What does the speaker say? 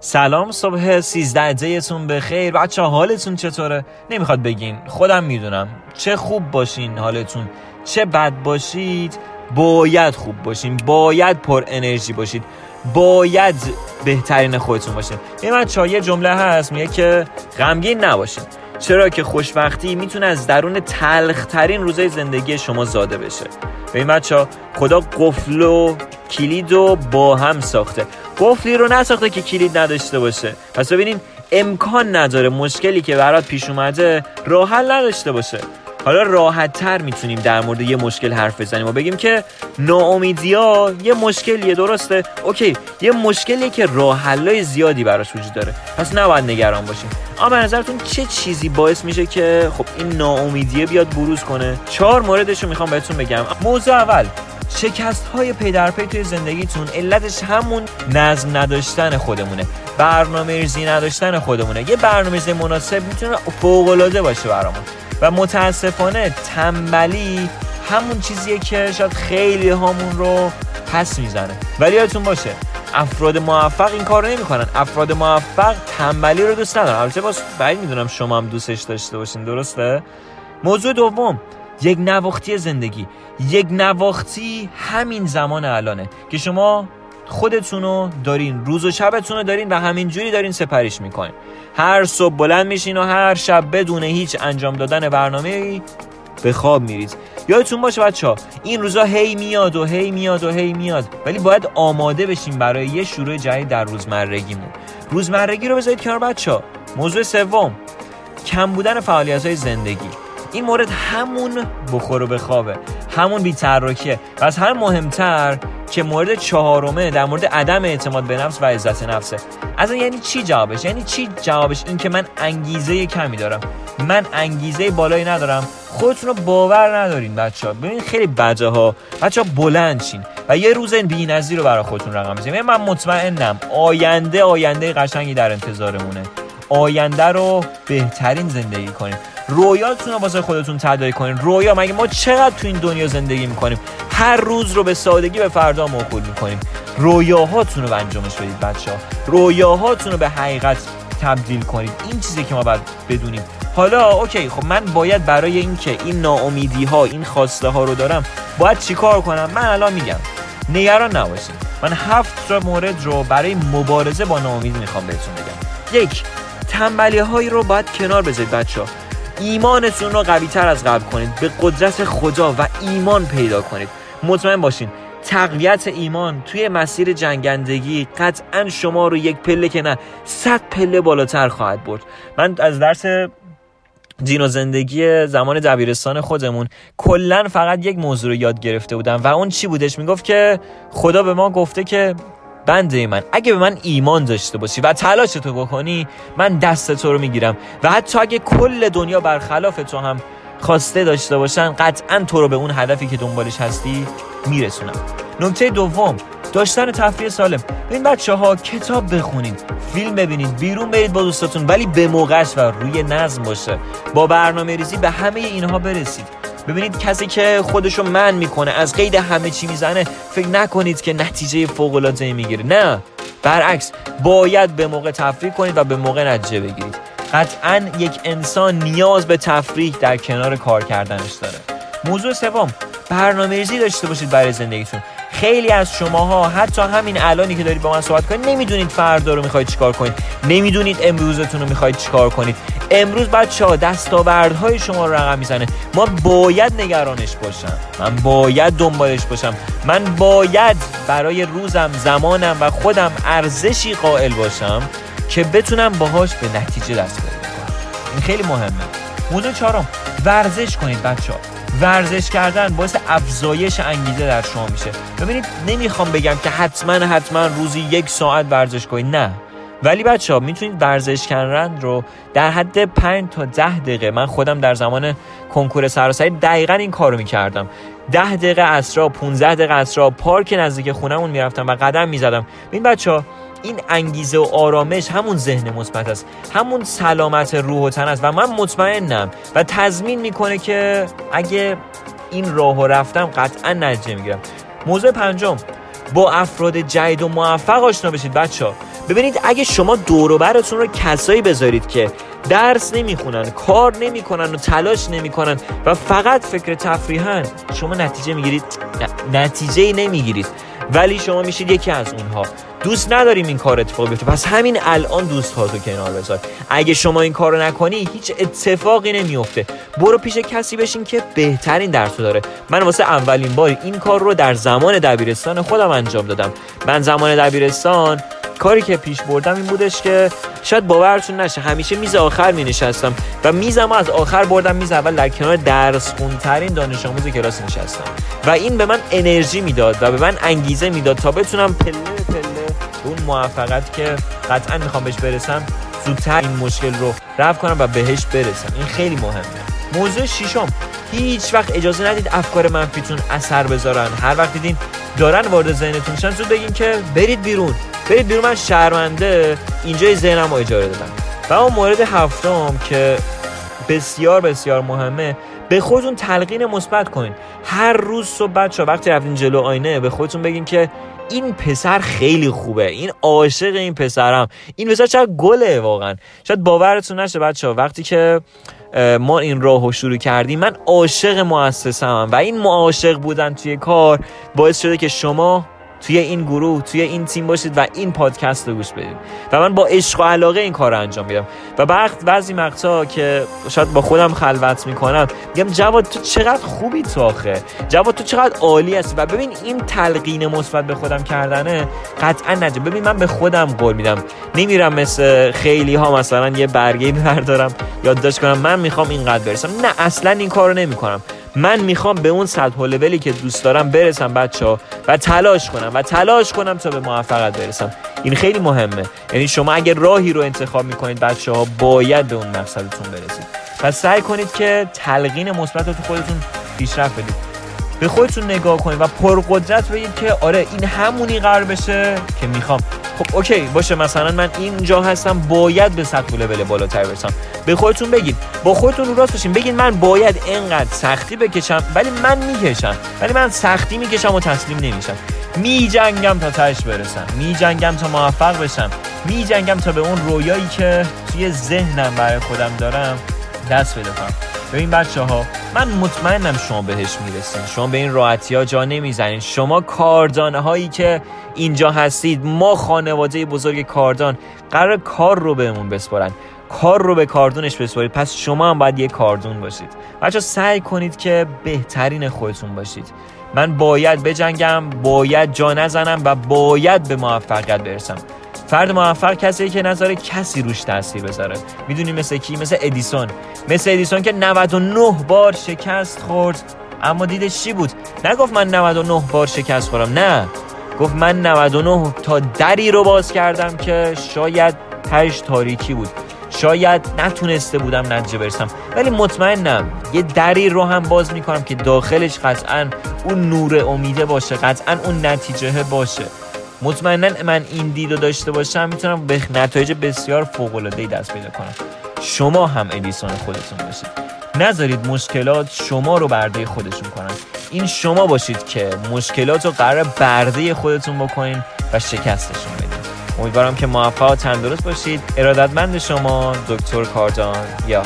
سلام صبح 13 جیتون بخیر. بچه حالتون چطوره؟ نمی‌خواد بگین. خودم می‌دونم. چه خوب باشین حالتون. چه بد باشید؟ باید خوب باشین. باید پر انرژی باشید. باید بهترین خودتون باشین. یه بچه یه جمله هست. میگه که غمگین نباشین. چرا که خوشبختی می‌تونه از درون تلخترین روزای زندگی شما زاده بشه. به این بچه خدا قفل و کلید رو با هم ساخته. قفلی رو نساخته که کلید نداشته باشه. پس ببینین امکان نداره مشکلی که برات پیش اومده راه حل نداشته باشه. حالا راحت تر می‌تونیم در مورد یه مشکل حرف بزنیم و بگیم که ناامیدی یه مشکلیه درسته؟ اوکی یه مشکلیه که راه زیادی براش وجود داره. پس نباید نگران باشیم. اما نظرتون چه چیزی باعث میشه که خب این ناامیدیه بیاد بروز کنه؟ چهار موردش رو می‌خوام بهتون بگم. موضوع اول شکست های پی پی توی زندگیتون علتش همون نظم نداشتن خودمونه. برنامه ریزی نداشتن خودمونه. یه برنامه مناسب می‌تونه فوق العاده باشه برامون. و متاسفانه تنبلی همون چیزیه که شاید خیلی هامون رو پس می‌زنه. ولی یادتون باشه افراد موفق این کار نمی‌کنن. افراد موفق تنبلی رو دوست ندارن. البته باز بعید می‌دونم شما هم دوستش داشته باشین درسته؟ موضوع دوم یک نواختی زندگی. یک نواختی همین زمان الانه که شما خودتون رو دارین روز و شبتون رو دارین و همینجوری دارین سپریش می‌کنین. هر صبح بلند میشین و هر شب بدون هیچ انجام دادن برنامه به خواب میرید یادتون باشه بچه ها این روزا هی میاد و هی میاد و هی میاد ولی باید آماده بشیم برای یه شروع جدید در روزمرگیمون. روزمرگی رو بذارید کنار بچه ها موضوع سوم کم بودن فعالیت های زندگی. این مورد همون بخور و بخوابه. همون بیترکیه و از هر مهمتر که مورد چهارمه در مورد عدم اعتماد به نفس و عزت نفسه. از یعنی چی جوابش؟ یعنی چی جوابش؟ این که من انگیزه کمی دارم. من انگیزه بالایی ندارم. خودتون رو باور ندارین بچه ها ببین خیلی بجه ها. بچه ها بلند چین و یه روز این بی رو برای خودتون رقم بزنید یعنی من مطمئنم آینده آینده قشنگی در انتظارمونه. آینده رو بهترین زندگی کنیم رویاتون رو واسه خودتون تداعی کنین. رویا مگه ما چقدر تو این دنیا زندگی می‌کنیم؟ هر روز رو به سادگی به فردا موکول می‌کنیم. رویاهاتون رو به انجامش بدید بچه ها رویاهاتون رو به حقیقت تبدیل کنید. این چیزی که ما باید بدونیم. حالا اوکی خب من باید برای اینکه این ناامیدی ها این خواسته ها رو دارم باید چیکار کنم؟ من الان میگم. نگران نباشید من هفت تا مورد رو برای مبارزه با ناامیدی می‌خوام بهتون بگم. یک تنبلی هایی رو باید کنار بذارید بچه ها ایمانتون رو قوی تر از قبل کنید. به قدرت خدا و ایمان پیدا کنید. مطمئن باشین تقویت ایمان توی مسیر جنگندگی قطعا شما رو یک پله که نه صد پله بالاتر خواهد برد. من از درس دین و زندگی زمان دبیرستان خودمون کلا فقط یک موضوع رو یاد گرفته بودم و اون چی بودش؟ می‌گفت که خدا به ما گفته که بنده من اگه به من ایمان داشته باشی و تلاش تو بکنی من دست تو رو می‌گیرم. و حتی اگه کل دنیا برخلاف تو هم خواسته داشته باشن قطعا تو رو به اون هدفی که دنبالش هستی میرسونم. نکته دوم داشتن تفریح سالم. این بچه ها کتاب بخونید فیلم ببینید بیرون برید با دوستاتون ولی به موقعش و روی نظم باشه. با برنامه ریزی به همه اینها برسید. ببینید کسی که خودشو من می‌کنه از قید همه چی می‌زنه فکر نکنید که نتیجه فوق العاده می‌گیره. نه. برعکس باید به موقع تفریح کنید و به موقع نتیجه بگیرید. قطعا یک انسان نیاز به تفریح در کنار کار کردنش داره. موضوع سوم برنامه ریزی داشته باشید برای زندگیتون. خیلی از شماها حتی همین الانی که دارید با من صحبت کنید نمی‌دونید فردا رو می‌خواید چیکار کنید. نمی‌دونید امروزتون رو می‌خواید چیکار کنید. امروز بچه ها دستاوردهای شما رو رقم می‌زنه. ما باید نگرانش باشم. من باید دنبالش باشم. من باید برای روزم زمانم و خودم ارزشی قائل باشم که بتونم باهاش به نتیجه دست پیدا کنم این خیلی مهمه. موضوع چهارم. ورزش کنید بچه ها ورزش کردن باعث افزایش انگیزه در شما میشه. ببینید نمی‌خوام بگم که حتما حتما روزی یک ساعت ورزش کنید نه. ولی بچه ها می‌تونید ورزش کردن رو در حد 5 تا 10 دقیقه من خودم در زمان کنکور سراسری دقیقا این کارو می‌کردم. 10 دقیقه اسرا 15 دقیقه اسرا پارک نزدیک خونمون می‌رفتم و قدم می‌زدم. این بچه ها این انگیزه و آرامش همون ذهن مثبت است همون سلامت روح و تن است. و من مطمئنم و تضمین می‌کنه که اگه این راه رفتم قطعا نتیجه می‌گیرم. موضوع پنجم با افراد جدید و موفق آشنا بشید. بچه ها ببینید اگه شما دور براتون رو کسایی بذارید که درس نمی‌خونن کار نمی‌کنن و تلاش نمی‌کنن و فقط فکر تفریحن شما نتیجه می‌گیرید؟ نتیجه ای نمی‌گیرید. ولی شما میشید یکی از اونها. دوست نداریم این کار اتفاق بیفته. پس همین الان دوست ها تو کنار بذار. اگه شما این کارو نکنی هیچ اتفاقی نمیفته. برو پیش کسی بشین که بهترین درس داره. من واسه اولین بار این کار رو در زمان دبیرستان خودم انجام دادم. من زمان دبیرستان کاری که پیش بردم این بودش که شاید باورتون نشه همیشه میز آخر می نشستم و میزم از آخر بردم میز اول در کنار درس خونترین دانش آموز کلاس نشستم. و این به من انرژی می‌داد و به من انگیزه می‌داد تا بتونم پله پله اون موفقیت که قطعا می‌خوام بهش برسم زودتر این مشکل رو رفع کنم و بهش برسم. این خیلی مهمه. موضوع شیشم هیچ وقت اجازه ندید افکار منفیتون اثر بذارن. هر وقت دیدین دارن وارد ذهنتون میشن زود بگین که برید بیرون. برید بیرون من شرمنده. اینجای ذهنم رو اجاره دادم. و اون مورد هفتم که بسیار بسیار مهمه به خودتون تلقین مثبت کنین. هر روز صبح بچه وقتی رفتین جلو آینه به خودتون بگین که این پسر خیلی خوبه. این عاشق این پسرم. این پسر چقدر گله واقعا. شاید باورتون نشه بچه وقتی که ما این راه رو شروع کردیم من عاشق مؤسسم و این معاشق بودن توی کار باعث شده که شما توی این گروه توی این تیم باشید و این پادکست رو گوش بدید و من با عشق و علاقه این کار رو انجام میدم. و وقت بعضی مقطع که شاید با خودم خلوت می‌کنم میگم جواد تو چقدر خوبی تو آخه. جواد تو چقدر عالی هستی. و ببین این تلقین مثبت به خودم کردنه قطعا نجا. ببین من به خودم قول میدم. نمیرم مثل خیلی ها مثلا یه برگه بردارم یادداشت کنم من می‌خوام اینقدر برسم. نه اصلا این کارو نمی‌کنم. من می‌خوام به اون سطح لولی که دوست دارم برسم بچه ها و تلاش کنم و تلاش کنم تا به موفقیت برسم. این خیلی مهمه. یعنی شما اگر راهی رو انتخاب می‌کنید بچه ها باید به اون مقصدتون برسید. و سعی کنید که تلقین مثبت رو تو خودتون پیشرفت بدید. به خودتون نگاه کنید و پرقدرت بگید که آره این همونی قرار بشه که می‌خوام. خب اوکی باشه مثلا من اینجا هستم باید به سطح لول بالاتر برسم. به خودتون بگید با خودتون رو راست باشین. بگید من باید اینقدر سختی بکشم ولی من می‌کشم. ولی من سختی می‌کشم و تسلیم نمیشم. میجنگم تا تهش برسم. میجنگم تا موفق بشم. میجنگم تا به اون رویایی که توی ذهنم برای خودم دارم دست بده کنم. ببین بچه ها من مطمئنم شما بهش می‌رسین. شما به این راحتی ها جا نمی‌زنین شما کاردانه هایی که اینجا هستید ما خانواده بزرگ کاردان قرار کار رو بهمون بسپارن. کار رو به کاردونش بسپارید. پس شما هم باید یه کاردون باشید. بچه سعی کنید که بهترین خودتون باشید. من باید بجنگم باید جا نزنم و باید به موفقیت برسم. فرد موفق کسی که نظر کسی روش تاثیر بذاره. می‌دونی مثل کی؟ مثل ادیسون. مثل ادیسون که 99 بار شکست خورد. اما دیدش چی بود؟ نگفت من 99 بار شکست خورم نه. گفت من 99 تا دری رو باز کردم که شاید تش تاریکی بود. شاید نتونسته بودم نتیجه برسم. ولی مطمئنم یه دری رو هم باز می‌کنم که داخلش قطعا اون نور امیده باشه قطعا اون نتیجه باشه. مطمئنا من این دید رو داشته باشم می‌تونم به نتایج بسیار فوق العاده دست پیدا کنم. شما هم ادیسون خودتون باشید. نذارید مشکلات شما رو برده خودشون کنن. این شما باشید که مشکلات رو قرار برده خودتون بکنین و شکستشون بدید امیدوارم که موفق و تندرست باشید. ارادتمند شما دکتر کاردان یا